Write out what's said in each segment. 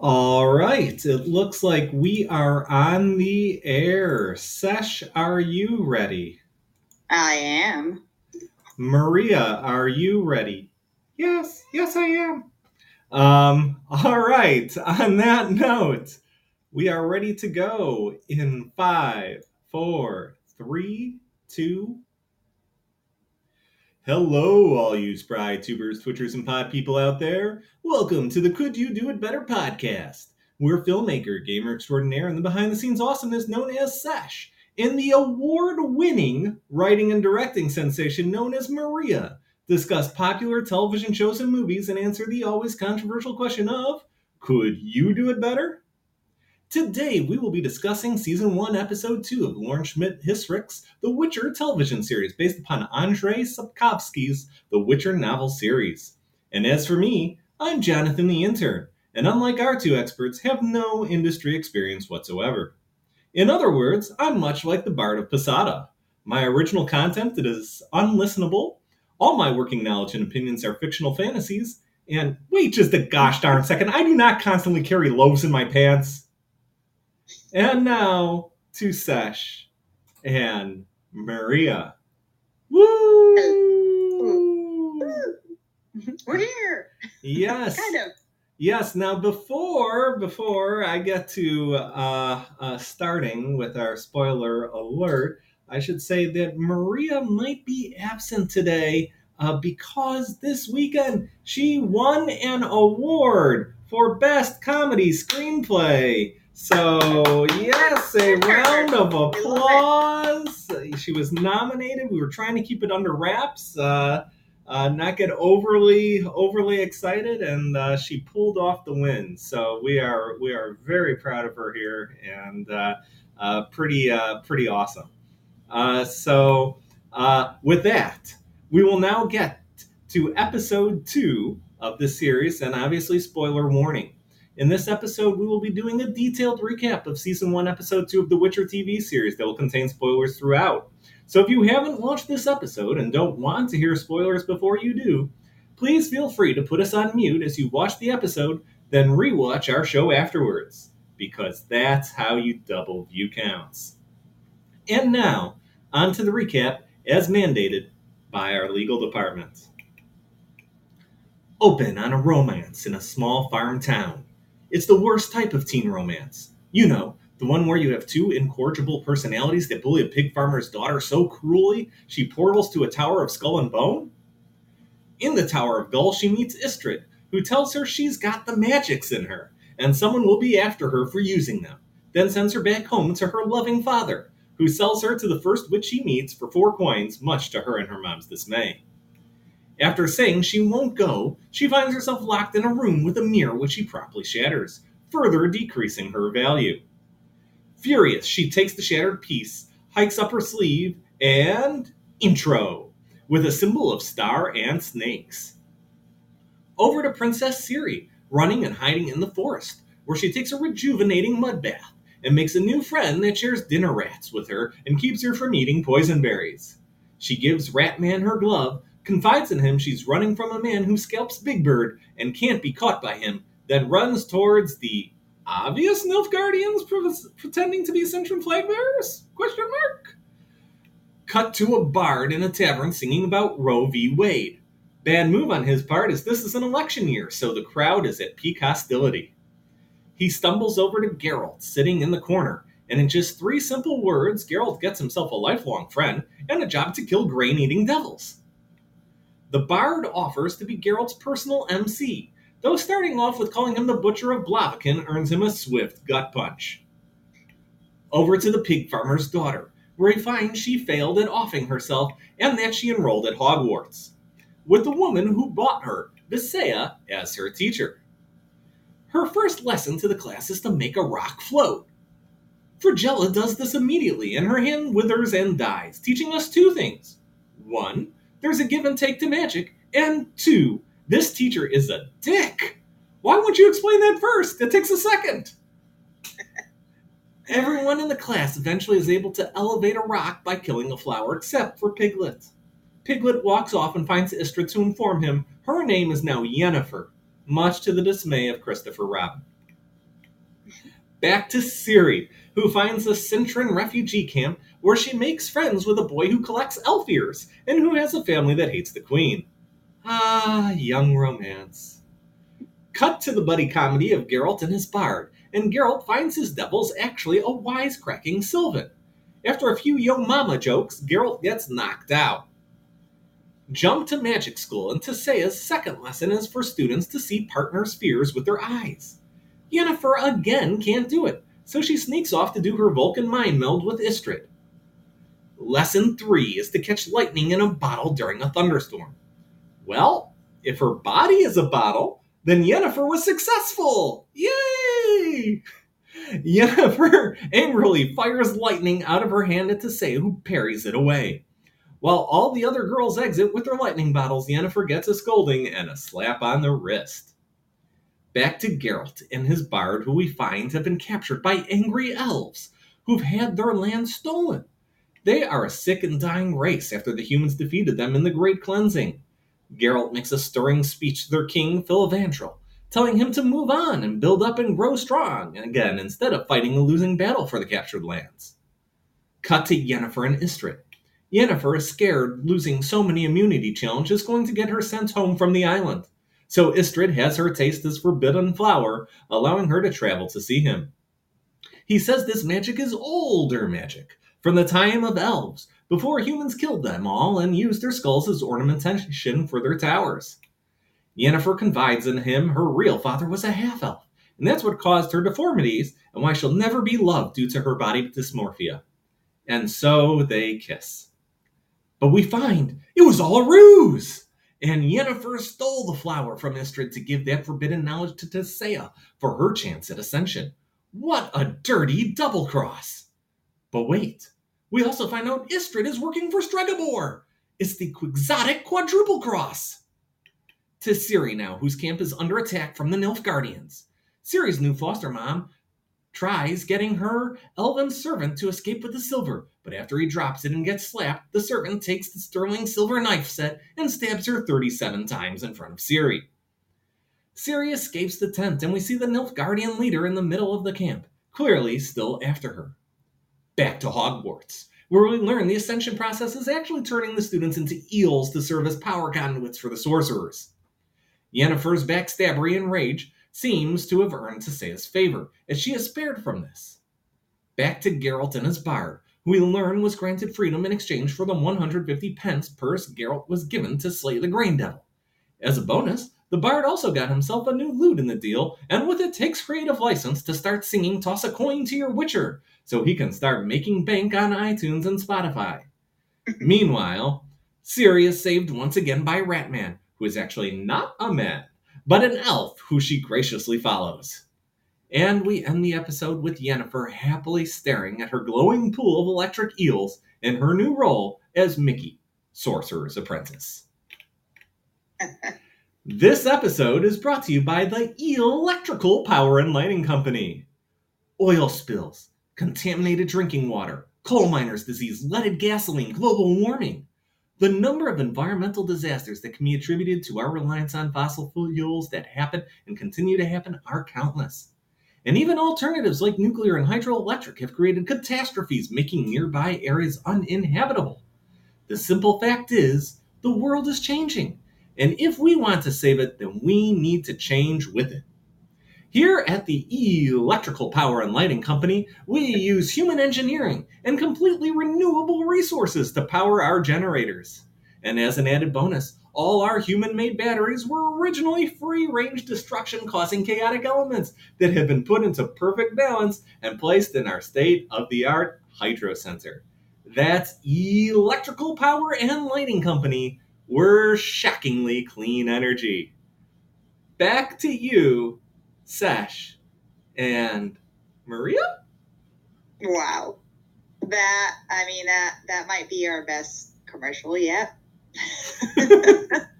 All right, it looks like we are on the air. Sesh, are you ready? I am. Maria, are you ready? Yes, yes, I am. Um, all right, on that note, we are ready to go in five, four, three, two. Hello, all you spry tubers, twitchers, and pod people out there. Welcome to the Could You Do It Better podcast. We're filmmaker, gamer extraordinaire, and the behind the scenes awesomeness known as Sesh, and the award winning writing and directing sensation known as Maria discuss popular television shows and movies and answer the always controversial question of Could you do it better? Today, we will be discussing Season 1, Episode 2 of Lauren Schmidt Hissrich's The Witcher television series, based upon Andrzej Sapkowski's The Witcher novel series. And as for me, I'm Jonathan the Intern, and unlike our two experts, have no industry experience whatsoever. In other words, I'm much like the Bard of Posada. My original content is unlistenable, all my working knowledge and opinions are fictional fantasies, and wait just a gosh darn second, I do not constantly carry loaves in my pants. And now to Sesh and Maria. Woo! We're here. Yes. kind of. Yes. Now, before before I get to uh, uh, starting with our spoiler alert, I should say that Maria might be absent today uh, because this weekend she won an award for best comedy screenplay. So yes, a round of applause. She was nominated. We were trying to keep it under wraps. Uh, uh, not get overly overly excited, and uh, she pulled off the win. So we are we are very proud of her here, and uh, uh, pretty uh, pretty awesome. Uh, so uh, with that, we will now get to episode two of the series, and obviously spoiler warning. In this episode, we will be doing a detailed recap of season one, episode two of the Witcher TV series that will contain spoilers throughout. So if you haven't watched this episode and don't want to hear spoilers before you do, please feel free to put us on mute as you watch the episode, then rewatch our show afterwards, because that's how you double view counts. And now, on to the recap as mandated by our legal department. Open on a romance in a small farm town. It's the worst type of teen romance. You know, the one where you have two incorrigible personalities that bully a pig farmer's daughter so cruelly she portals to a tower of skull and bone? In the Tower of Gull, she meets Istredd, who tells her she's got the magics in her, and someone will be after her for using them, then sends her back home to her loving father, who sells her to the first witch she meets for four coins, much to her and her mom's dismay. After saying she won't go, she finds herself locked in a room with a mirror which she promptly shatters, further decreasing her value. Furious, she takes the shattered piece, hikes up her sleeve, and intro with a symbol of star and snakes. Over to Princess Ciri, running and hiding in the forest, where she takes a rejuvenating mud bath and makes a new friend that shares dinner rats with her and keeps her from eating poison berries. She gives Ratman her glove, confides in him she's running from a man who scalps Big Bird and can't be caught by him, then runs towards the obvious Nilfgaardians pre- pretending to be Cintran flag bearers? Question mark. Cut to a bard in a tavern singing about Roe v. Wade. Bad move on his part as this is an election year, so the crowd is at peak hostility. He stumbles over to Geralt, sitting in the corner, and in just three simple words, Geralt gets himself a lifelong friend and a job to kill grain eating devils. The bard offers to be Geralt's personal MC, though starting off with calling him the Butcher of Blaviken earns him a swift gut punch. Over to the pig farmer's daughter, where he finds she failed at offing herself and that she enrolled at Hogwarts, with the woman who bought her, Tissaya, as her teacher. Her first lesson to the class is to make a rock float. Fringilla does this immediately, and her hand withers and dies, teaching us two things. One, there's a give and take to magic, and two, this teacher is a dick. Why won't you explain that first? It takes a second. Everyone in the class eventually is able to elevate a rock by killing a flower, except for Piglet. Piglet walks off and finds Istredd to inform him her name is now Yennefer, much to the dismay of Christopher Robin. Back to Ciri, who finds a Cintran refugee camp where she makes friends with a boy who collects elf ears and who has a family that hates the queen. Ah, young romance. Cut to the buddy comedy of Geralt and his bard, and Geralt finds his devil's actually a wisecracking Sylvan. After a few young mama jokes, Geralt gets knocked out. Jump to magic school, and Tissaya's second lesson is for students to see partners' fears with their eyes. Yennefer again can't do it, so she sneaks off to do her Vulcan mind meld with Istredd. Lesson 3 is to catch lightning in a bottle during a thunderstorm. Well, if her body is a bottle, then Yennefer was successful! Yay! Yennefer angrily fires lightning out of her hand at Tissaya, who parries it away. While all the other girls exit with their lightning bottles, Yennefer gets a scolding and a slap on the wrist. Back to Geralt and his bard, who we find have been captured by angry elves who've had their land stolen. They are a sick and dying race after the humans defeated them in the Great Cleansing. Geralt makes a stirring speech to their king, Filavandrel, telling him to move on and build up and grow strong again instead of fighting a losing battle for the captured lands. Cut to Yennefer and Istredd. Yennefer is scared losing so many immunity challenges going to get her sent home from the island. So Istredd has her taste this forbidden flower, allowing her to travel to see him. He says this magic is older magic, from the time of elves, before humans killed them all and used their skulls as ornamentation for their towers. Yennefer confides in him her real father was a half elf, and that's what caused her deformities and why she'll never be loved due to her body dysmorphia. And so they kiss. But we find it was all a ruse! And Yennefer stole the flower from Istredd to give that forbidden knowledge to Tissaya for her chance at ascension. What a dirty double cross! But wait, we also find out Istredd is working for Stregobor! It's the Quixotic quadruple cross! To Ciri now, whose camp is under attack from the Nilfgaardians. Ciri's new foster mom tries getting her elven servant to escape with the silver, but after he drops it and gets slapped, the servant takes the sterling silver knife set and stabs her 37 times in front of Ciri. Ciri escapes the tent, and we see the Nilfgaardian leader in the middle of the camp, clearly still after her. Back to Hogwarts, where we learn the ascension process is actually turning the students into eels to serve as power conduits for the sorcerers. Yennefer's backstabbery and rage seems to have earned Tissaya's favor, as she is spared from this. Back to Geralt and his bard, who we learn was granted freedom in exchange for the 150 pence purse Geralt was given to slay the Grain Devil. As a bonus, the bard also got himself a new lute in the deal, and with it takes creative license to start singing Toss a Coin to Your Witcher, so he can start making bank on iTunes and Spotify. Meanwhile, Ciri is saved once again by Ratman, who is actually not a man, but an elf who she graciously follows. And we end the episode with Yennefer happily staring at her glowing pool of electric eels in her new role as Mickey, Sorcerer's Apprentice. this episode is brought to you by the Electrical Power and Lighting Company. Oil spills, contaminated drinking water, coal miners' disease, leaded gasoline, global warming. The number of environmental disasters that can be attributed to our reliance on fossil fuels that happen and continue to happen are countless. And even alternatives like nuclear and hydroelectric have created catastrophes, making nearby areas uninhabitable. The simple fact is, the world is changing. And if we want to save it, then we need to change with it. Here at the Electrical Power and Lighting Company, we use human engineering and completely renewable resources to power our generators. And as an added bonus, all our human made batteries were originally free range destruction causing chaotic elements that have been put into perfect balance and placed in our state of the art hydro sensor. That's Electrical Power and Lighting Company. We're shockingly clean energy. Back to you, Sesh and Maria? Wow. That I mean that that might be our best commercial yet.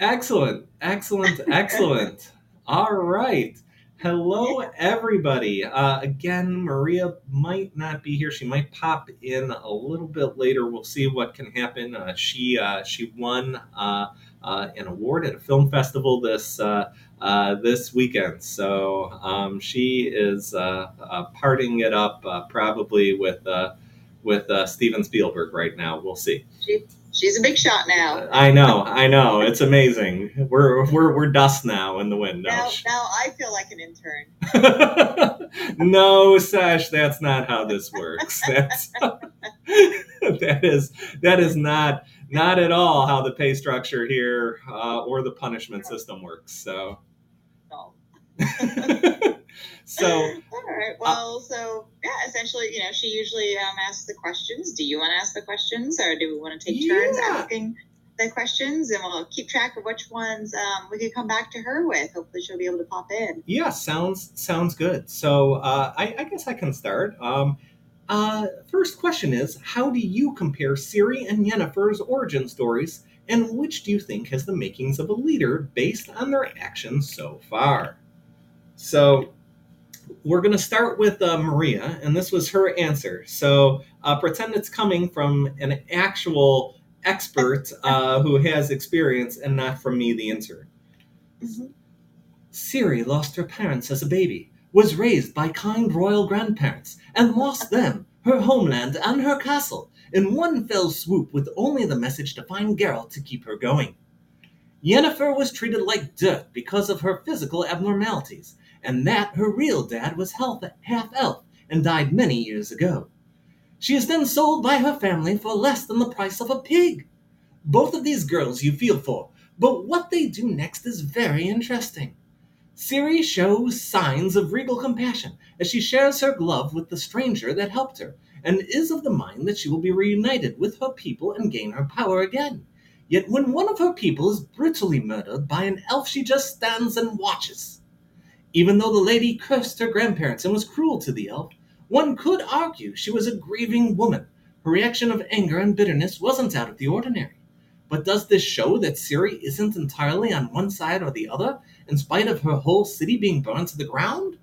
excellent, excellent, excellent. All right. Hello, everybody. Uh, again, Maria might not be here. She might pop in a little bit later. We'll see what can happen. Uh, she uh, she won uh, uh, an award at a film festival this uh, this weekend. So um, she is uh, uh, partying it up, uh, probably with uh, with uh, Steven Spielberg right now. We'll see. She, she's a big shot now. I know, I know. It's amazing. We're we're we're dust now in the wind. Now, now I feel like an intern. no, Sesh, that's not how this works. That's that is that is not not at all how the pay structure here uh, or the punishment system works. So. So all right well so yeah essentially you know she usually um, asks the questions do you want to ask the questions or do we want to take turns Yeah. asking the questions and we'll keep track of which ones um, we could come back to her with hopefully she'll be able to pop in Yeah, sounds sounds good. So uh, I, I guess I can start. Um, uh, first question is, how do you compare Ciri and Yennefer's origin stories, and which do you think has the makings of a leader based on their actions so far? So we're going to start with uh, Maria, and this was her answer. So uh, pretend it's coming from an actual expert uh, who has experience and not from me, the intern. Ciri lost her parents as a baby, was raised by kind royal grandparents, and lost them, her homeland, and her castle in one fell swoop with only the message to find Geralt to keep her going. Yennefer was treated like dirt because of her physical abnormalities, and that her real dad was half, elf and died many years ago. She is then sold by her family for less than the price of a pig. Both of these girls you feel for, but what they do next is very interesting. Ciri shows signs of regal compassion as she shares her glove with the stranger that helped her, and is of the mind that she will be reunited with her people and gain her power again. Yet when one of her people is brutally murdered by an elf, she just stands and watches. Even though the lady cursed her grandparents and was cruel to the elf, one could argue she was a grieving woman. Her reaction of anger and bitterness wasn't out of the ordinary. But does this show that Ciri isn't entirely on one side or the other, in spite of her whole city being burned to the ground?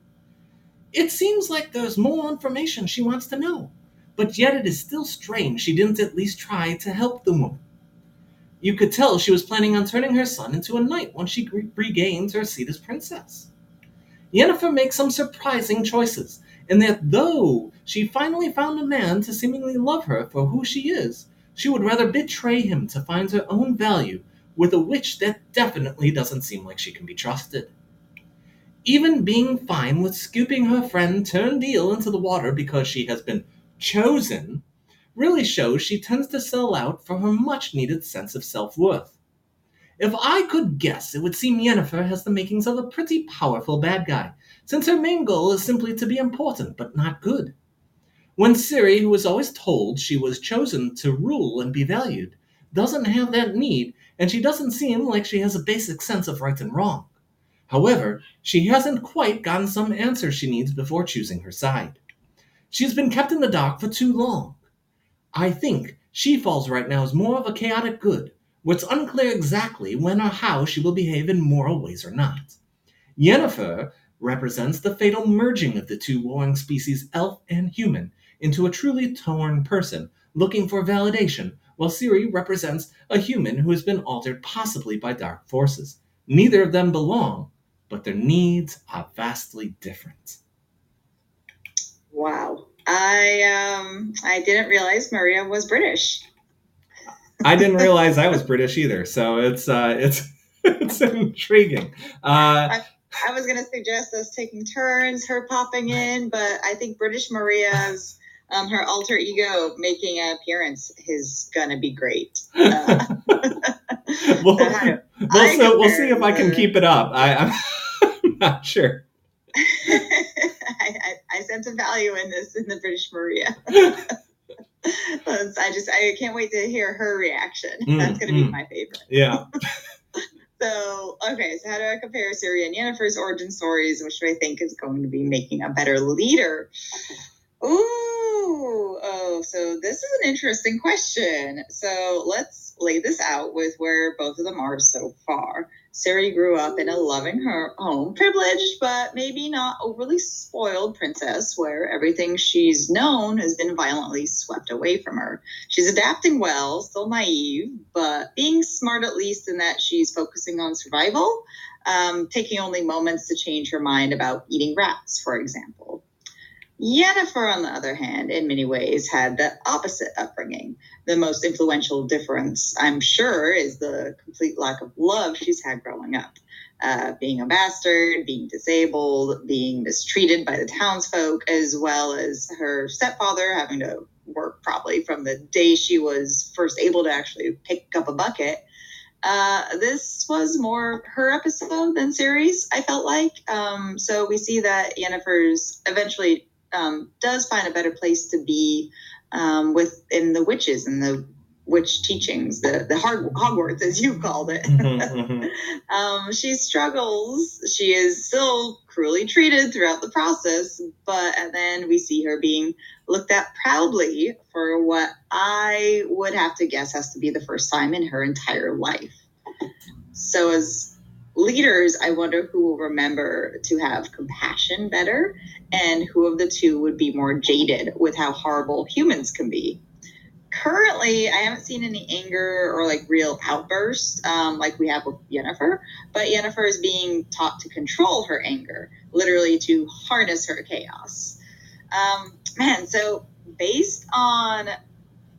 It seems like there's more information she wants to know, but yet it is still strange she didn't at least try to help the woman. You could tell she was planning on turning her son into a knight once she re- regained her seat as princess. Yennefer makes some surprising choices, in that though she finally found a man to seemingly love her for who she is, she would rather betray him to find her own value with a witch that definitely doesn't seem like she can be trusted. Even being fine with scooping her friend Turndeel into the water because she has been chosen really shows she tends to sell out for her much needed sense of self worth. If I could guess, it would seem Yennefer has the makings of a pretty powerful bad guy, since her main goal is simply to be important but not good. When Ciri, who was always told she was chosen to rule and be valued, doesn't have that need, and she doesn't seem like she has a basic sense of right and wrong. However, she hasn't quite gotten some answers she needs before choosing her side. She's been kept in the dark for too long. I think she falls right now as more of a chaotic good, where it's unclear exactly when or how she will behave in moral ways or not. Yennefer represents the fatal merging of the two warring species, elf and human, into a truly torn person looking for validation, while Ciri represents a human who has been altered possibly by dark forces. Neither of them belong, but their needs are vastly different. wow i um i didn't realize maria was british I didn't realize I was British either, so it's uh, it's it's intriguing. Uh, I was going to suggest us taking turns, her popping in, but I think British Maria's, um, her alter ego making an appearance is going to be great. Uh, we'll, so we'll, I see, we'll see if I can keep it up. I, I'm not sure. I, I, I sense a value in this in the British Maria. I just I can't wait to hear her reaction. Mm, That's going to be mm. my favorite. Yeah. So, okay, so how do I compare Ciri and Yennefer's origin stories, which do I think is going to be making a better leader? Ooh, oh, so this is an interesting question. So let's lay this out with where both of them are so far. Ciri grew up in a loving her home, privileged but maybe not overly spoiled princess, where everything she's known has been violently swept away from her. She's adapting well, still naive, but being smart at least in that she's focusing on survival. um, taking only moments to change her mind about eating rats, for example. Yennefer, on the other hand, in many ways had the opposite upbringing. The most influential difference, I'm sure, is the complete lack of love she's had growing up. Uh, being a bastard, being disabled, being mistreated by the townsfolk, as well as her stepfather having to work probably from the day she was first able to actually pick up a bucket. Uh, this was more her episode than series, I felt like. Um, so we see that Yennefer's eventually um, does find a better place to be um, within the witches and the witch teachings, the the Hogwarts as you called it. Mm-hmm, mm-hmm. um, she struggles. She is still cruelly treated throughout the process, but then we see her being looked at proudly for what I would have to guess has to be the first time in her entire life. So as leaders, I wonder who will remember to have compassion better and who of the two would be more jaded with how horrible humans can be. Currently, I haven't seen any anger or like real outbursts um, like we have with Yennefer, but Yennefer is being taught to control her anger, literally to harness her chaos. Um, man, so based on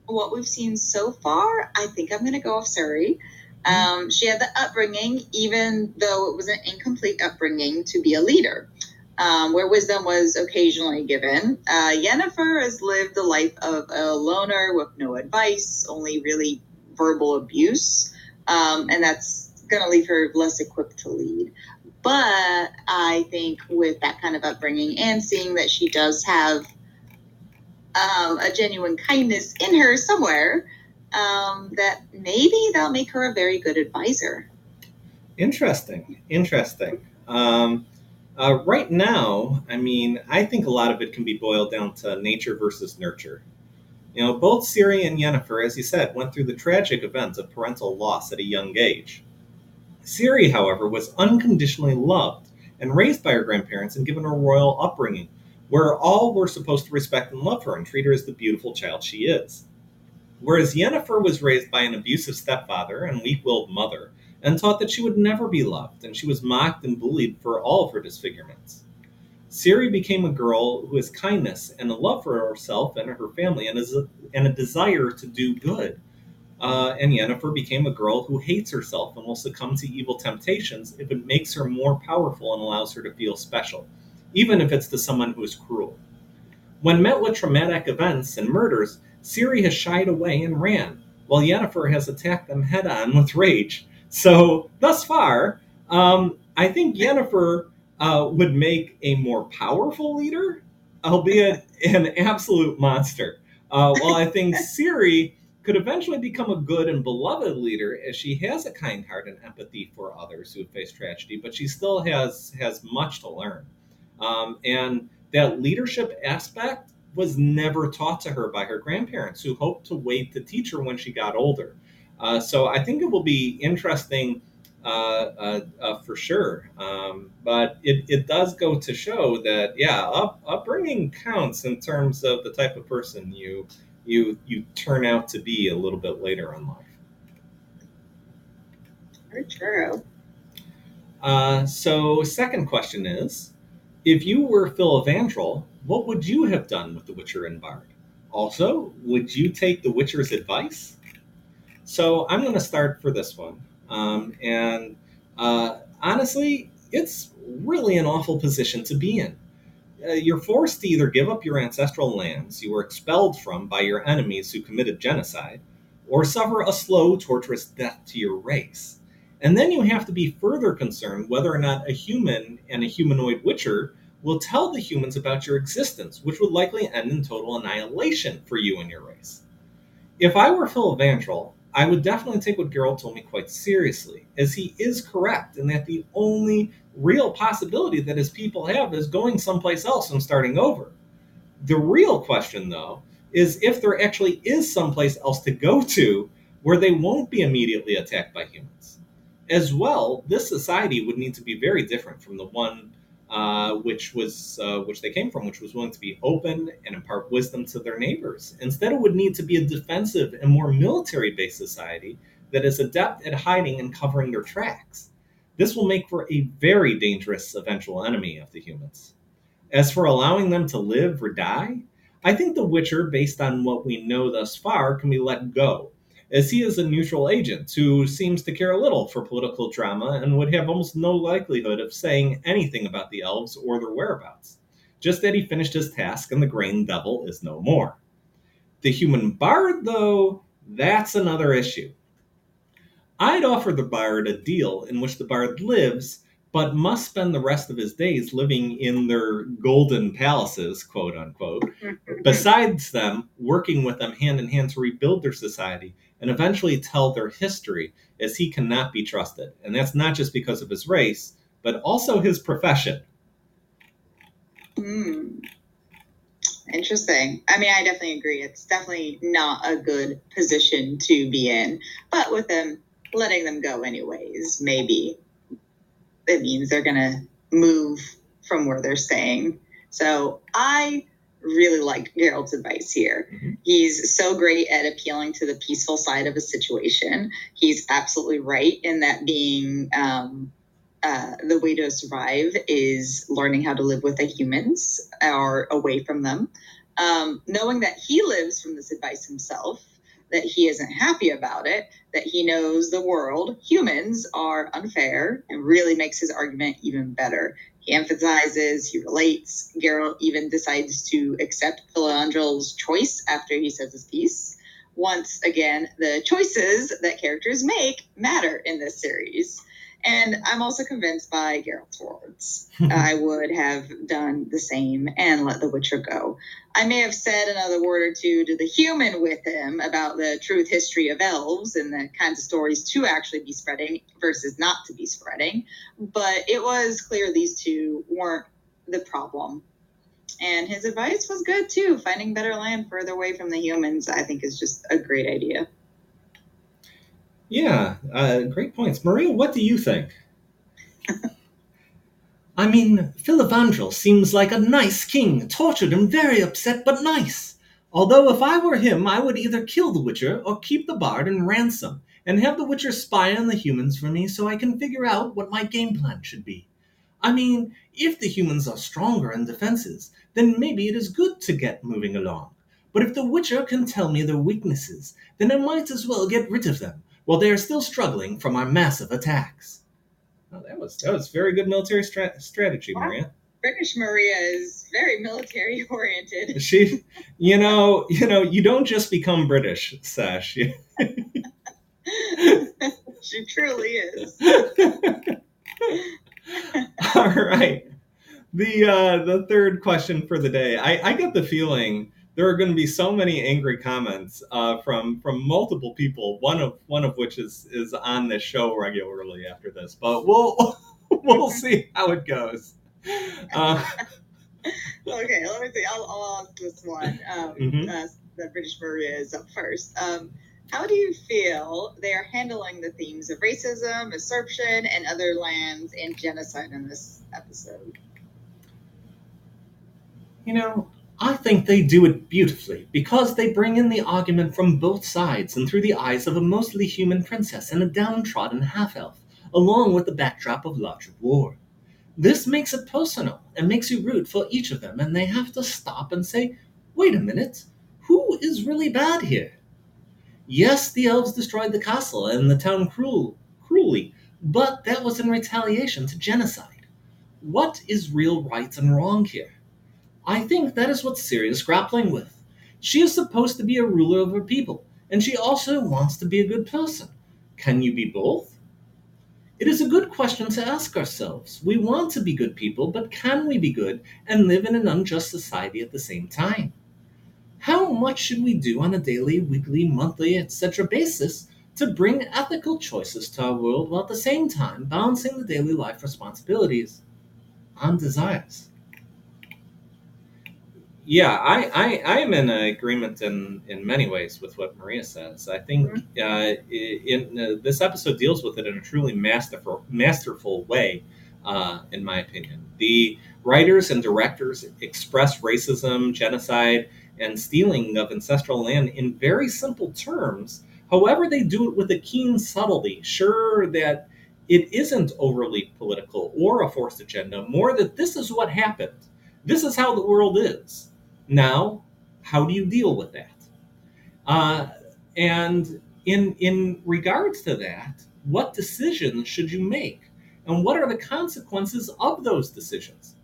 what we've seen so far, I think I'm going to go with Ciri. Um, she had the upbringing, even though it was an incomplete upbringing, to be a leader, um, where wisdom was occasionally given. Uh, Yennefer has lived the life of a loner with no advice, only really verbal abuse, um, and that's going to leave her less equipped to lead. But I think with that kind of upbringing and seeing that she does have um, a genuine kindness in her somewhere, um, that maybe that'll make her a very good advisor. Interesting. Interesting. Um, uh, right now, I mean, I think a lot of it can be boiled down to nature versus nurture. You know, both Ciri and Yennefer, as you said, went through the tragic events of parental loss at a young age. Ciri, however, was unconditionally loved and raised by her grandparents and given a royal upbringing, where all were supposed to respect and love her and treat her as the beautiful child she is. Whereas Yennefer was raised by an abusive stepfather and weak willed mother, and taught that she would never be loved, and she was mocked and bullied for all of her disfigurements. Ciri became a girl who has kindness and a love for herself and her family, and, a, and a desire to do good. Uh, and Yennefer became a girl who hates herself and will succumb to evil temptations if it makes her more powerful and allows her to feel special, even if it's to someone who is cruel. When met with traumatic events and murders, Ciri has shied away and ran, while Yennefer has attacked them head on with rage. So, thus far, um, I think Yennefer uh, would make a more powerful leader, albeit an absolute monster. Uh, while I think Ciri could eventually become a good and beloved leader as she has a kind heart and empathy for others who have faced tragedy, but she still has has much to learn. Um, and that leadership aspect was never taught to her by her grandparents, who hoped to wait to teach her when she got older. Uh, so I think it will be interesting uh, uh, uh for sure. Um, but it, it does go to show that, yeah, up, upbringing counts in terms of the type of person you you you turn out to be a little bit later in life. Very true. Uh, so, second question is if you were Phil Filavandrel, what would you have done with The Witcher and Bard? Also, would you take The Witcher's advice? So I'm going to start for this one. Um, and uh, honestly, it's really an awful position to be in. Uh, you're forced to either give up your ancestral lands you were expelled from by your enemies who committed genocide, or suffer a slow, torturous death to your race. And then you have to be further concerned whether or not a human and a humanoid witcher will tell the humans about your existence, which would likely end in total annihilation for you and your race. If I were Phil Filavandrel, I would definitely take what Geralt told me quite seriously, as he is correct in that the only real possibility that his people have is going someplace else and starting over. The real question, though, is if there actually is someplace else to go to where they won't be immediately attacked by humans. As well, this society would need to be very different from the one uh, which was uh, which they came from, which was willing to be open and impart wisdom to their neighbors. Instead, it would need to be a defensive and more military-based society that is adept at hiding and covering their tracks. This will make for a very dangerous eventual enemy of the humans. As for allowing them to live or die, I think The Witcher, based on what we know thus far, can be let go, as he is a neutral agent who seems to care little for political drama and would have almost no likelihood of saying anything about the elves or their whereabouts. Just that he finished his task and the Grain Devil is no more. The human bard, though, that's another issue. I'd offer the bard a deal in which the bard lives, but must spend the rest of his days living in their golden palaces, quote unquote, besides them, working with them hand in hand to rebuild their society and eventually tell their history, as he cannot be trusted. And that's not just because of his race, but also his profession. Hmm. Interesting. I mean, I definitely agree. It's definitely not a good position to be in. But with them letting them go anyways, maybe it means they're going to move from where they're staying. So I really liked Geralt's advice here. Mm-hmm. He's so great at appealing to the peaceful side of a situation. He's absolutely right in that being um, uh, the way to survive is learning how to live with the humans or away from them. Um, knowing that he lives from this advice himself, that he isn't happy about it, that he knows the world, humans are unfair, and really makes his argument even better. He emphasizes, he relates. Geralt even decides to accept Filandrel's choice after he says his piece. Once again, the choices that characters make matter in this series. And I'm also convinced by Geralt's words. I would have done the same and let the Witcher go. I may have said another word or two to the human with him about the truth history of elves and the kinds of stories to actually be spreading versus not to be spreading. But it was clear these two weren't the problem. And his advice was good too. Finding better land further away from the humans, I think, is just a great idea. Yeah, uh, great points. Maria, what do you think? I mean, Filavandrel seems like a nice king, tortured and very upset, but nice. Although if I were him, I would either kill the Witcher or keep the Bard in ransom, and have the Witcher spy on the humans for me so I can figure out what my game plan should be. I mean, if the humans are stronger in defenses, then maybe it is good to get moving along. But if the Witcher can tell me their weaknesses, then I might as well get rid of them while they are still struggling from our massive attacks. Oh, that was that was very good military stra- strategy, wow. Maria. British Maria is very military oriented. She, you know, you know, you don't just become British, Sesh. she truly is. All right. The uh, the third question for the day. I, I get the feeling there are going to be so many angry comments uh, from from multiple people. One of one of which is is on this show regularly after this, but we'll we'll see how it goes. Uh, okay, let me see. I'll, I'll ask this one. Um, mm-hmm. uh, the British Maria is up first. Um, how do you feel they are handling the themes of racism, usurpation, and other lands and genocide in this episode? You know, I think they do it beautifully because they bring in the argument from both sides and through the eyes of a mostly human princess and a downtrodden half elf, along with the backdrop of larger war. This makes it personal and makes you root for each of them, and they have to stop and say, wait a minute, who is really bad here? Yes, the elves destroyed the castle and the town cruel, cruelly, but that was in retaliation to genocide. What is real right and wrong here? I think that is what Ciri is grappling with. She is supposed to be a ruler of her people, and she also wants to be a good person. Can you be both? It is a good question to ask ourselves. We want to be good people, but can we be good and live in an unjust society at the same time? How much should we do on a daily, weekly, monthly, etc. basis to bring ethical choices to our world while at the same time balancing the daily life responsibilities and desires? Yeah, I, I, I am in agreement in, in many ways with what Maria says. I think mm-hmm. uh, in, uh, this episode deals with it in a truly masterful masterful way, uh, in my opinion. The writers and directors express racism, genocide, and stealing of ancestral land in very simple terms. However, they do it with a keen subtlety. Sure that it isn't overly political or a forced agenda, more that this is what happened. This is how the world is. Now, how do you deal with that? Uh, and in in regards to that, what decisions should you make, and what are the consequences of those decisions?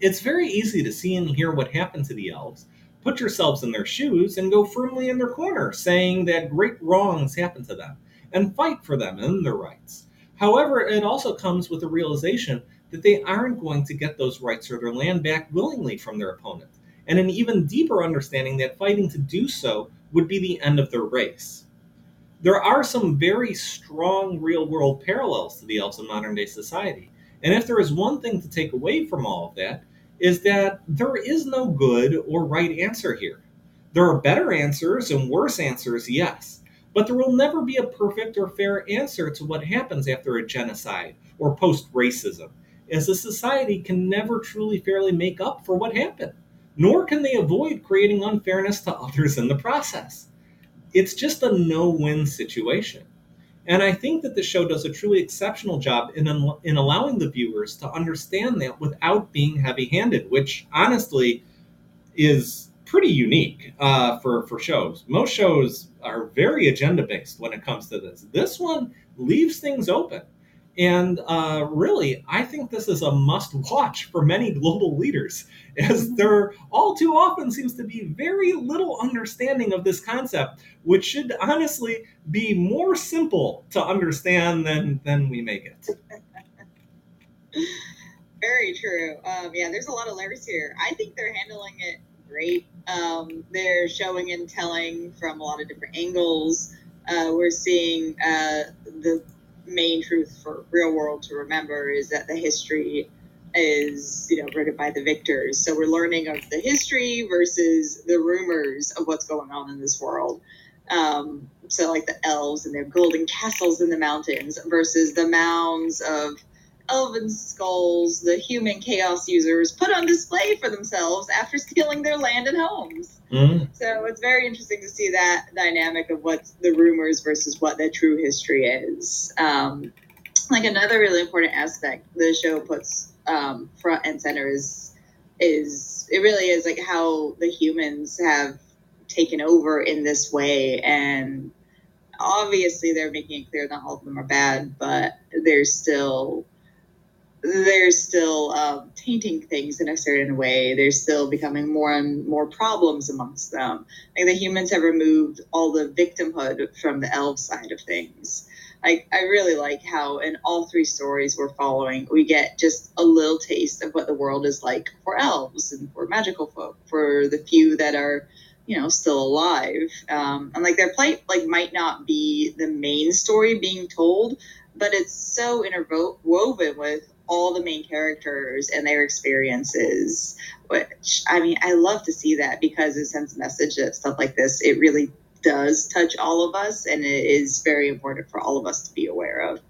It's very easy to see and hear what happened to the elves, put yourselves in their shoes, and go firmly in their corner, saying that great wrongs happened to them, and fight for them and their rights. However, it also comes with a realization that they aren't going to get those rights or their land back willingly from their opponent, and an even deeper understanding that fighting to do so would be the end of their race. There are some very strong real world parallels to the elves in modern day society. And if there is one thing to take away from all of that, is that there is no good or right answer here. There are better answers and worse answers, yes, but there will never be a perfect or fair answer to what happens after a genocide or post racism, as a society can never truly fairly make up for what happened, nor can they avoid creating unfairness to others in the process. It's just a no win situation. And I think that the show does a truly exceptional job in, in allowing the viewers to understand that without being heavy handed, which honestly is pretty unique uh, for, for shows. Most shows are very agenda based when it comes to this. This one leaves things open. And uh, really, I think this is a must watch for many global leaders, as mm-hmm. there all too often seems to be very little understanding of this concept, which should honestly be more simple to understand than, than we make it. very true. Um, yeah, there's a lot of layers here. I think they're handling it great. Um, they're showing and telling from a lot of different angles. Uh, we're seeing uh, the main truth for real world to remember is that the history is you know written by the victors. So we're learning of the history versus the rumors of what's going on in this world. Um, so like the elves and their golden castles in the mountains versus the mounds of elven skulls the human chaos users put on display for themselves after stealing their land and homes. Mm-hmm. so it's very interesting to see that dynamic of what the rumors versus what the true history is. Um, like another really important aspect the show puts um, front and center is is it really is like how the humans have taken over in this way. And obviously they're making it clear not all of them are bad but there's still they're still um, tainting things in a certain way. They're still becoming more and more problems amongst them. Like the humans have removed all the victimhood from the elf side of things. Like I really like how in all three stories we're following, we get just a little taste of what the world is like for elves and for magical folk, for the few that are, you know, still alive. Um, and like their plight, like might not be the main story being told, but it's so interwoven with all the main characters and their experiences which i mean i love to see that because it sends a message that stuff like this. It really does touch all of us and it is very important for all of us to be aware of.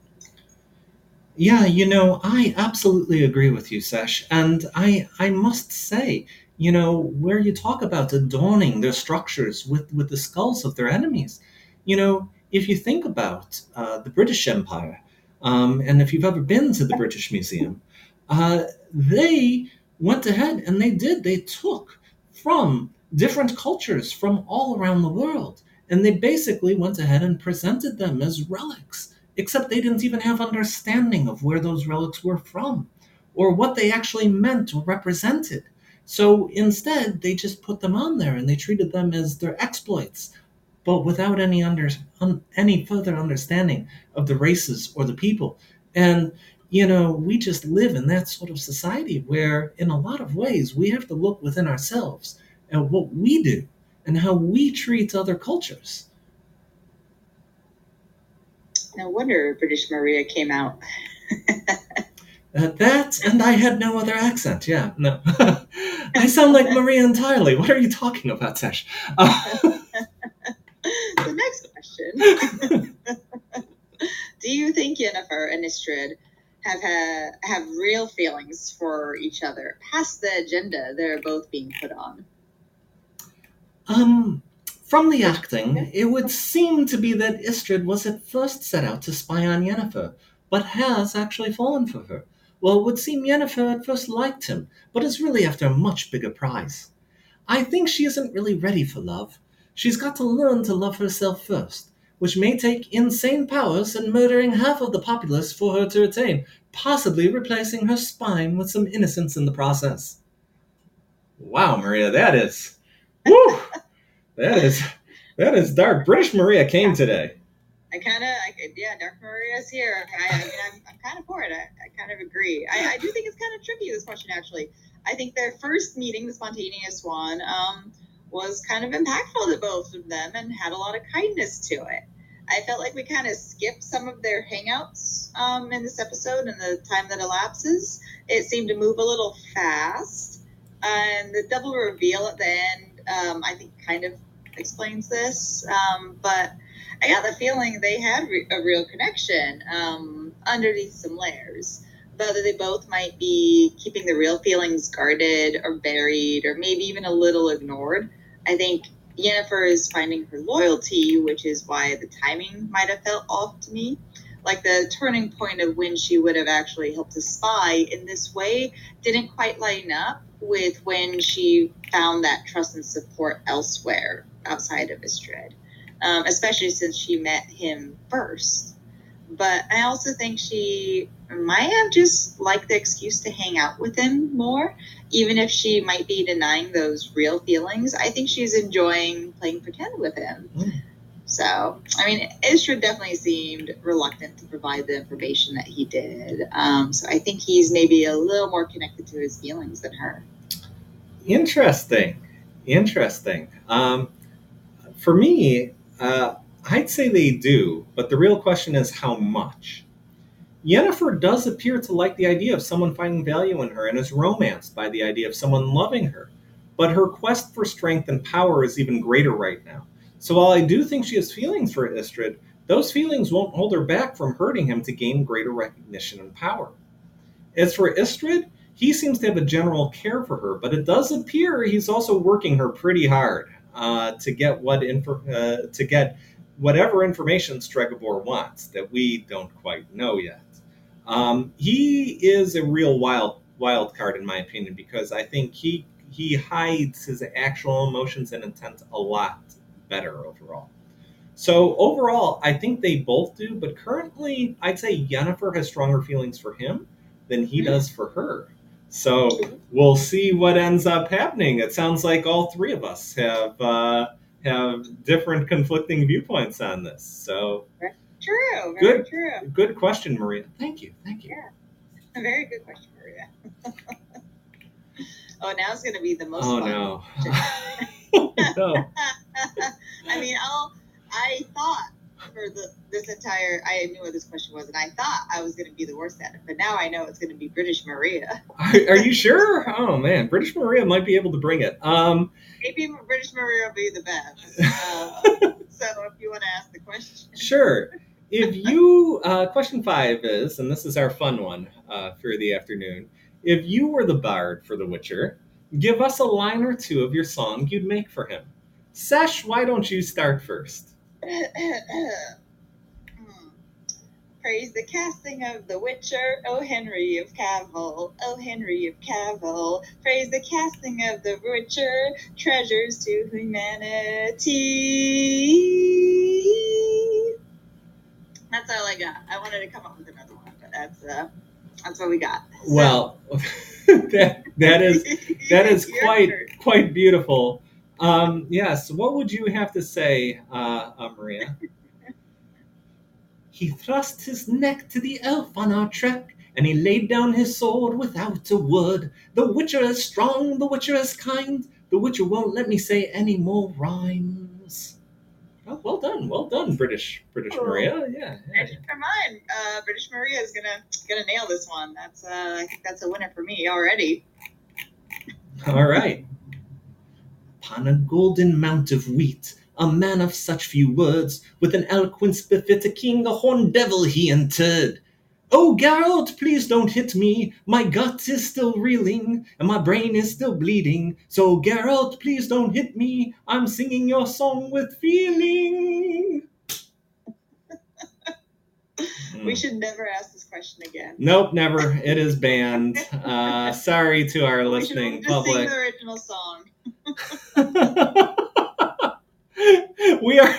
Yeah you know i absolutely agree with you sesh. And i i must say you know where you talk about adorning their structures with with the skulls of their enemies you know if you think about uh, the british empire um, and if you've ever been to the British Museum, uh, they went ahead and they did. They took from different cultures from all around the world, and they basically went ahead and presented them as relics, except they didn't even have understanding of where those relics were from or what they actually meant or represented. So instead, they just put them on there and they treated them as their exploits but without any under un, any further understanding of the races or the people. And you know, we just live in that sort of society where, in a lot of ways, we have to look within ourselves at what we do and how we treat other cultures. No wonder British Maria came out. uh, that and I had no other accent. Yeah, no, I sound like Maria entirely. What are you talking about, Sesh? Uh, the next question. Do you think Yennefer and Istredd have ha- have real feelings for each other past the agenda they're both being put on? Um, from the acting, it would seem to be that Istredd was at first set out to spy on Yennefer, but has actually fallen for her. Well, it would seem Yennefer at first liked him, but is really after a much bigger prize. I think she isn't really ready for love. She's got to learn to love herself first, which may take insane powers and murdering half of the populace for her to attain, possibly replacing her spine with some innocence in the process. Wow, Maria, that is. Woo! that is. That is dark. British Maria came today. I kind of, yeah, Dark Maria's here. I, I mean, I'm, I'm kind of for it. I, I kind of agree. I, I do think it's kind of tricky, this question, actually. I think their first meeting, the spontaneous one, um, was kind of impactful to both of them and had a lot of kindness to it. I felt like we kind of skipped some of their hangouts um, in this episode and the time that elapses. It seemed to move a little fast. And the double reveal at the end, um, I think, kind of explains this. Um, but I got the feeling they had re- a real connection um, underneath some layers. Whether they both might be keeping the real feelings guarded or buried or maybe even a little ignored. I think Yennefer is finding her loyalty, which is why the timing might have felt off to me. Like the turning point of when she would have actually helped a spy in this way didn't quite line up with when she found that trust and support elsewhere outside of Istredd, um, especially since she met him first. But I also think she might have just liked the excuse to hang out with him more, even if she might be denying those real feelings. I think she's enjoying playing pretend with him. Mm. So, I mean, Istredd definitely seemed reluctant to provide the information that he did. Um, so I think he's maybe a little more connected to his feelings than her. Interesting. Interesting. Um, for me, uh, I'd say they do, but the real question is how much. Yennefer does appear to like the idea of someone finding value in her and is romanced by the idea of someone loving her. But her quest for strength and power is even greater right now. So while I do think she has feelings for Istredd, those feelings won't hold her back from hurting him to gain greater recognition and power. As for Istredd, he seems to have a general care for her, but it does appear he's also working her pretty hard uh, to get what uh, to get whatever information Stregobor wants that we don't quite know yet. Um, he is a real wild wild card in my opinion because I think he he hides his actual emotions and intent a lot better overall. So overall, I think they both do, but currently, I'd say Yennefer has stronger feelings for him than he mm-hmm. does for her. So we'll see what ends up happening. It sounds like all three of us have uh, have different conflicting viewpoints on this. So true, good, true. Good question, Maria. Thank you, thank you. Yeah, a very good question, Maria. oh, now it's going to be the most. Oh no. no. I mean, I'll. I thought for the this entire I knew what this question was, and I thought I was going to be the worst at it, but now I know it's going to be British Maria. Are you sure? Oh man, British Maria might be able to bring it. Um, maybe British Maria will be the best. Uh, so if you want to ask the question, sure. If you uh, question five is, and this is our fun one uh, for the afternoon. If you were the bard for The Witcher, give us a line or two of your song you'd make for him. Sesh, why don't you start first? Praise the casting of The Witcher, O Henry of Cavill, O Henry of Cavill. Praise the casting of The Witcher, treasures to humanity. That's all I got. I wanted to come up with another one, but that's uh, that's what we got. So. Well, that that is that is quite quite beautiful. Um, yes. What would you have to say, uh, uh, Maria? he thrust his neck to the elf on our trek, and he laid down his sword without a word. The Witcher is strong, the Witcher is kind. The Witcher won't let me say any more rhymes. Oh, well done, well done, British British oh. Maria. Yeah, yeah. For mine, uh, British Maria is gonna gonna nail this one. That's uh, I think that's a winner for me already. All right upon a golden mount of wheat, a man of such few words, with an eloquence befit a king, a horned devil he entered. Oh, Geralt, please don't hit me. My gut is still reeling, and my brain is still bleeding. So, Geralt, please don't hit me. I'm singing your song with feeling. We Mm. should never ask this question again. Nope, never. It is banned. Uh, sorry to our We should listening just sing public. the original song. we are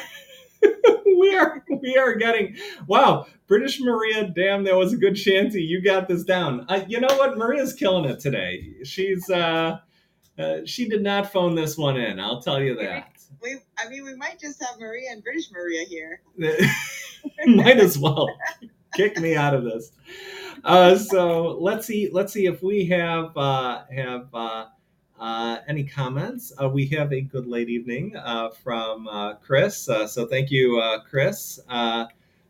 we are we are getting wow british maria damn that was a good shanty. You got this down. Uh, you know what? Maria's killing it today. She's uh, uh she did not phone this one in i'll tell you that. We, I mean, we might just have Maria and British Maria here. might as well. Kick me out of this. Uh so let's see let's see if we have uh have uh any comments? Uh, we have a good late evening uh, from uh, Chris. Uh, so thank you, uh, Chris. Uh,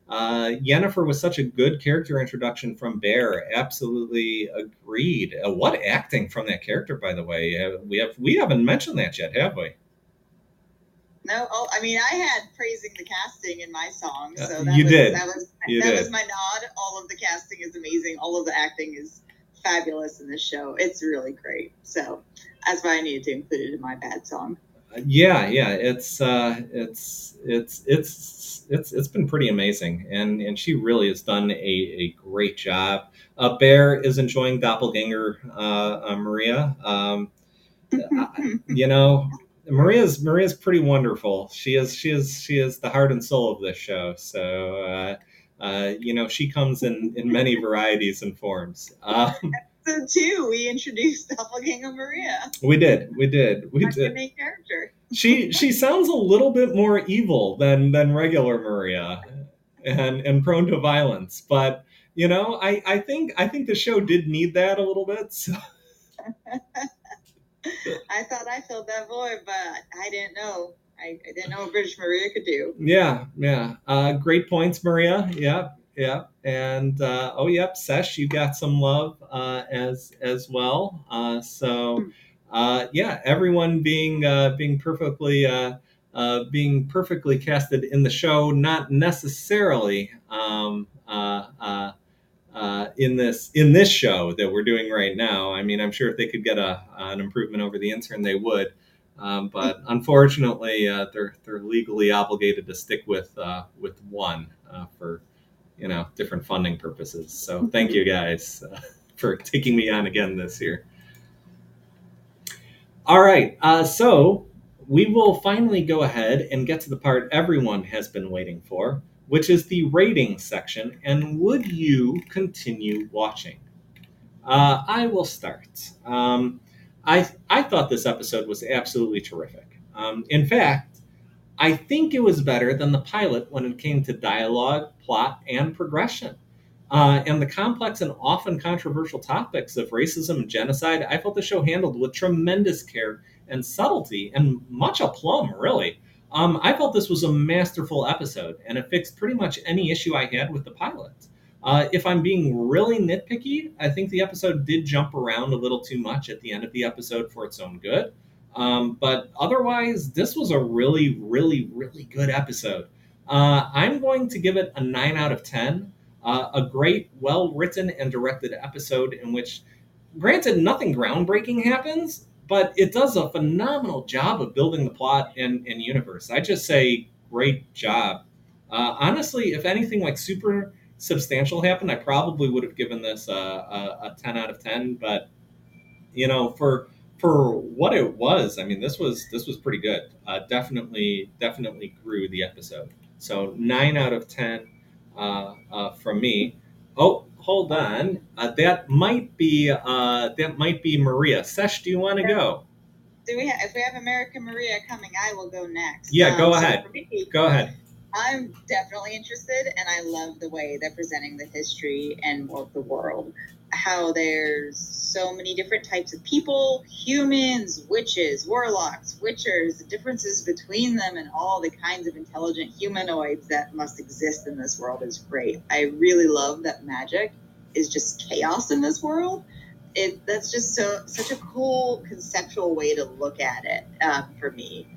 uh, was such a good character introduction from Bear. Absolutely agreed. Uh, what acting from that character, by the way? Uh, we have we haven't mentioned that yet, have we? No, oh, I mean, I had praising the casting in my song, so that you was, did. That was You that did. was my nod. All of the casting is amazing. All of the acting is fabulous in this show. It's really great. So that's why I needed to include it in my bad song. Uh, yeah, yeah. It's uh, it's it's it's it's it's been pretty amazing, and and she really has done a, a great job. Uh, Bear is enjoying Doppelganger uh, uh, Maria. Um, I- you know, Maria's Maria's pretty wonderful. She is she is she is the heart and soul of this show. So uh, you know, she comes in in many varieties and forms. Um, So two, we introduced Doppelganger Maria, we did, we did, we our did. main character. She she sounds a little bit more evil than than regular Maria, and and prone to violence. But you know, I I think I think the show did need that a little bit. So. I thought I filled that void, but I didn't know. I, I didn't know what British Maria could do. Yeah, yeah. Uh, great points, Maria. Yeah, yeah. And uh, oh, yep, Sesh, you got some love uh, as as well. Uh, so, uh, yeah, everyone being uh, being perfectly being perfectly casted in the show, not necessarily um, uh, in this in this show that we're doing right now. I mean, I'm sure if they could get a an improvement over the intern, they would. Um, but unfortunately, uh, they're they're legally obligated to stick with uh, with one uh, for you know different funding purposes. So thank you guys uh, for taking me on again this year. All right, uh, so we will finally go ahead and get to the part everyone has been waiting for, which is the rating section. And would you continue watching? Uh, I will start. Um, I I thought this episode was absolutely terrific. Um, in fact, I think it was better than the pilot when it came to dialogue, plot, and progression. Uh, and the complex and often controversial topics of racism and genocide, I felt the show handled with tremendous care and subtlety and much aplomb, really. Um, I felt this was a masterful episode, and it fixed pretty much any issue I had with the pilot. Uh, if I'm being really nitpicky, I think the episode did jump around a little too much at the end of the episode for its own good. Um, but otherwise, this was a really, really, really good episode. Uh, I'm going to give it a 9 out of 10. Uh, a great, well written and directed episode in which, granted, nothing groundbreaking happens, but it does a phenomenal job of building the plot and, and universe. I just say, great job. Uh, honestly, if anything like super substantial happened, I probably would have given this a, a, a 10 out of 10. But, you know, for for what it was, I mean, this was this was pretty good. Uh, definitely, definitely grew the episode. So nine out of ten uh, uh, from me. Oh, hold on, uh, that might be uh, that might be Maria. Sesh, do you want to go? Do we have, if we have American Maria coming, I will go next. Yeah, go so ahead. for me, Go ahead. I'm definitely interested, and I love the way they're presenting the history and of the world. How there's so many different types of people humans, witches, warlocks, witchers, the differences between them, and all the kinds of intelligent humanoids that must exist in this world is great. I really love that magic is just chaos in this world. It, that's just so such a cool conceptual way to look at it um, for me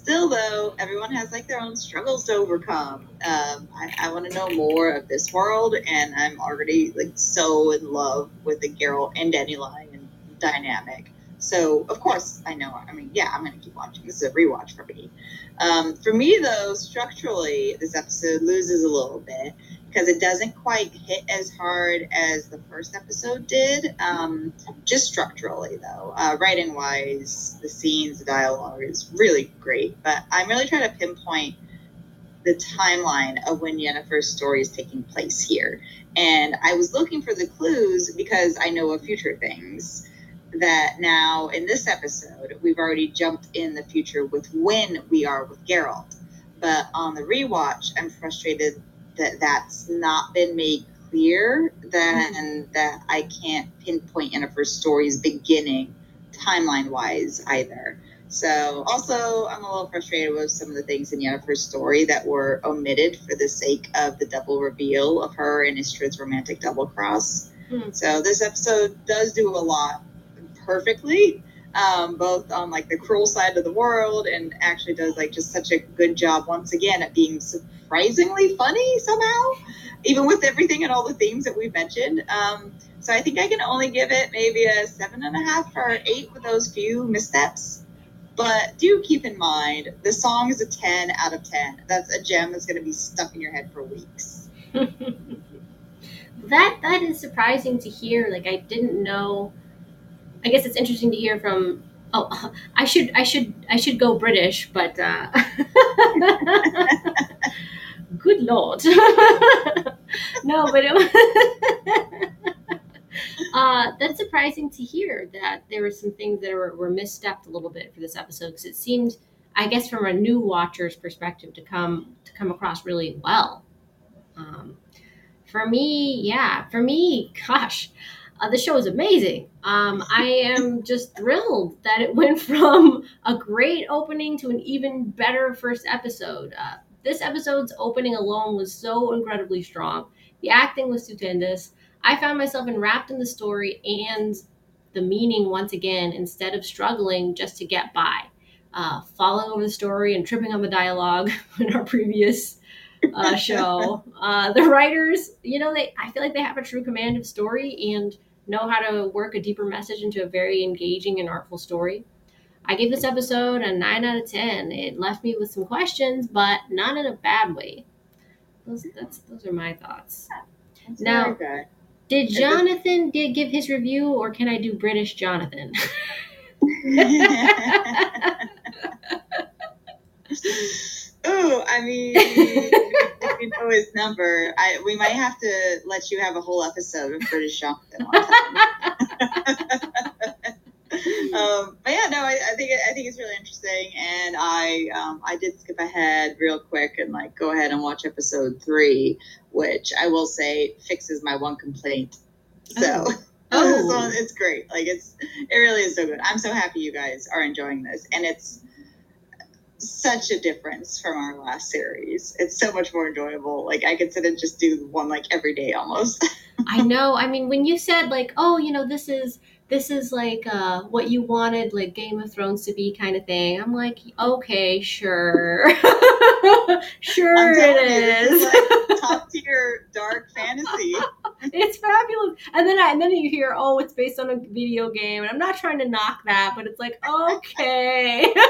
still though everyone has like their own struggles to overcome. Um, i, I want to know more of this world and i'm already like so in love with the Geralt and dandelion dynamic. So of course i know i mean yeah i'm gonna keep watching. This is a rewatch for me. Um, for me though structurally this episode loses a little bit because it doesn't quite hit as hard as the first episode did. Um, just structurally, though, uh, writing wise, the scenes, the dialogue is really great. But I'm really trying to pinpoint the timeline of when Yennefer's story is taking place here. And I was looking for the clues because I know of future things that now in this episode we've already jumped in the future with when we are with Geralt. But on the rewatch, I'm frustrated that that's not been made clear then mm-hmm. that I can't pinpoint Yennefer's story's beginning timeline wise either. So also I'm a little frustrated with some of the things in Yennefer's story that were omitted for the sake of the double reveal of her and Istredd's romantic double cross. Mm. So this episode does do a lot perfectly um, both on like the cruel side of the world and actually does like just such a good job once again at being surprisingly funny somehow, even with everything and all the themes that we've mentioned. Um, so I think I can only give it maybe a seven and a half or eight with those few missteps. But do keep in mind the song is a 10 out of 10. That's a gem that's going to be stuck in your head for weeks. that that is surprising to hear. Like I didn't know I guess it's interesting to hear from. Oh, I should I should I should go British, but uh, good lord, no, but it, uh, that's surprising to hear that there were some things that were, were misstepped a little bit for this episode because it seemed, I guess, from a new watcher's perspective, to come to come across really well. Um, for me, yeah, for me, gosh, uh, the show is amazing. Um, I am just thrilled that it went from a great opening to an even better first episode. Uh, this episode's opening alone was so incredibly strong. The acting was stupendous. I found myself enwrapped in the story and the meaning once again instead of struggling just to get by. Uh, falling over the story and tripping on the dialogue in our previous uh, show. Uh, the writers, you know, they I feel like they have a true command of story and know how to work a deeper message into a very engaging and artful story. I gave this episode a 9 out of 10. It left me with some questions, but not in a bad way. Those, those are my thoughts. That's now, did Jonathan did give his review, or can I do British Jonathan? Oh, I mean, you know his number. I we might have to let you have a whole episode of British Jonathan. um, but yeah, no, I, I, think I think it's really interesting, and I um, I did skip ahead real quick and like go ahead and watch episode three, which I will say fixes my one complaint. So. Oh. Oh. so it's great. Like it's it really is so good. I'm so happy you guys are enjoying this. And it's such a difference from our last series. It's so much more enjoyable. Like I could sit and just do one like every day almost. I know. I mean, when you said like, oh, you know, this is this is like uh, what you wanted like game of thrones to be kind of thing. I'm like okay sure. Sure it is like top tier dark fantasy. It's fabulous. And then I, and then you hear oh it's based on a video game. And i'm not trying to knock that but it's like okay.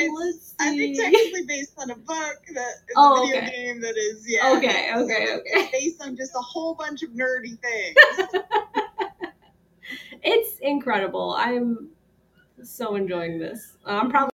It's, I think technically based on a book that is oh, a video okay. game that is yeah. Okay okay okay. based on just a whole bunch of nerdy things it's incredible. I'm so enjoying this. I'm probably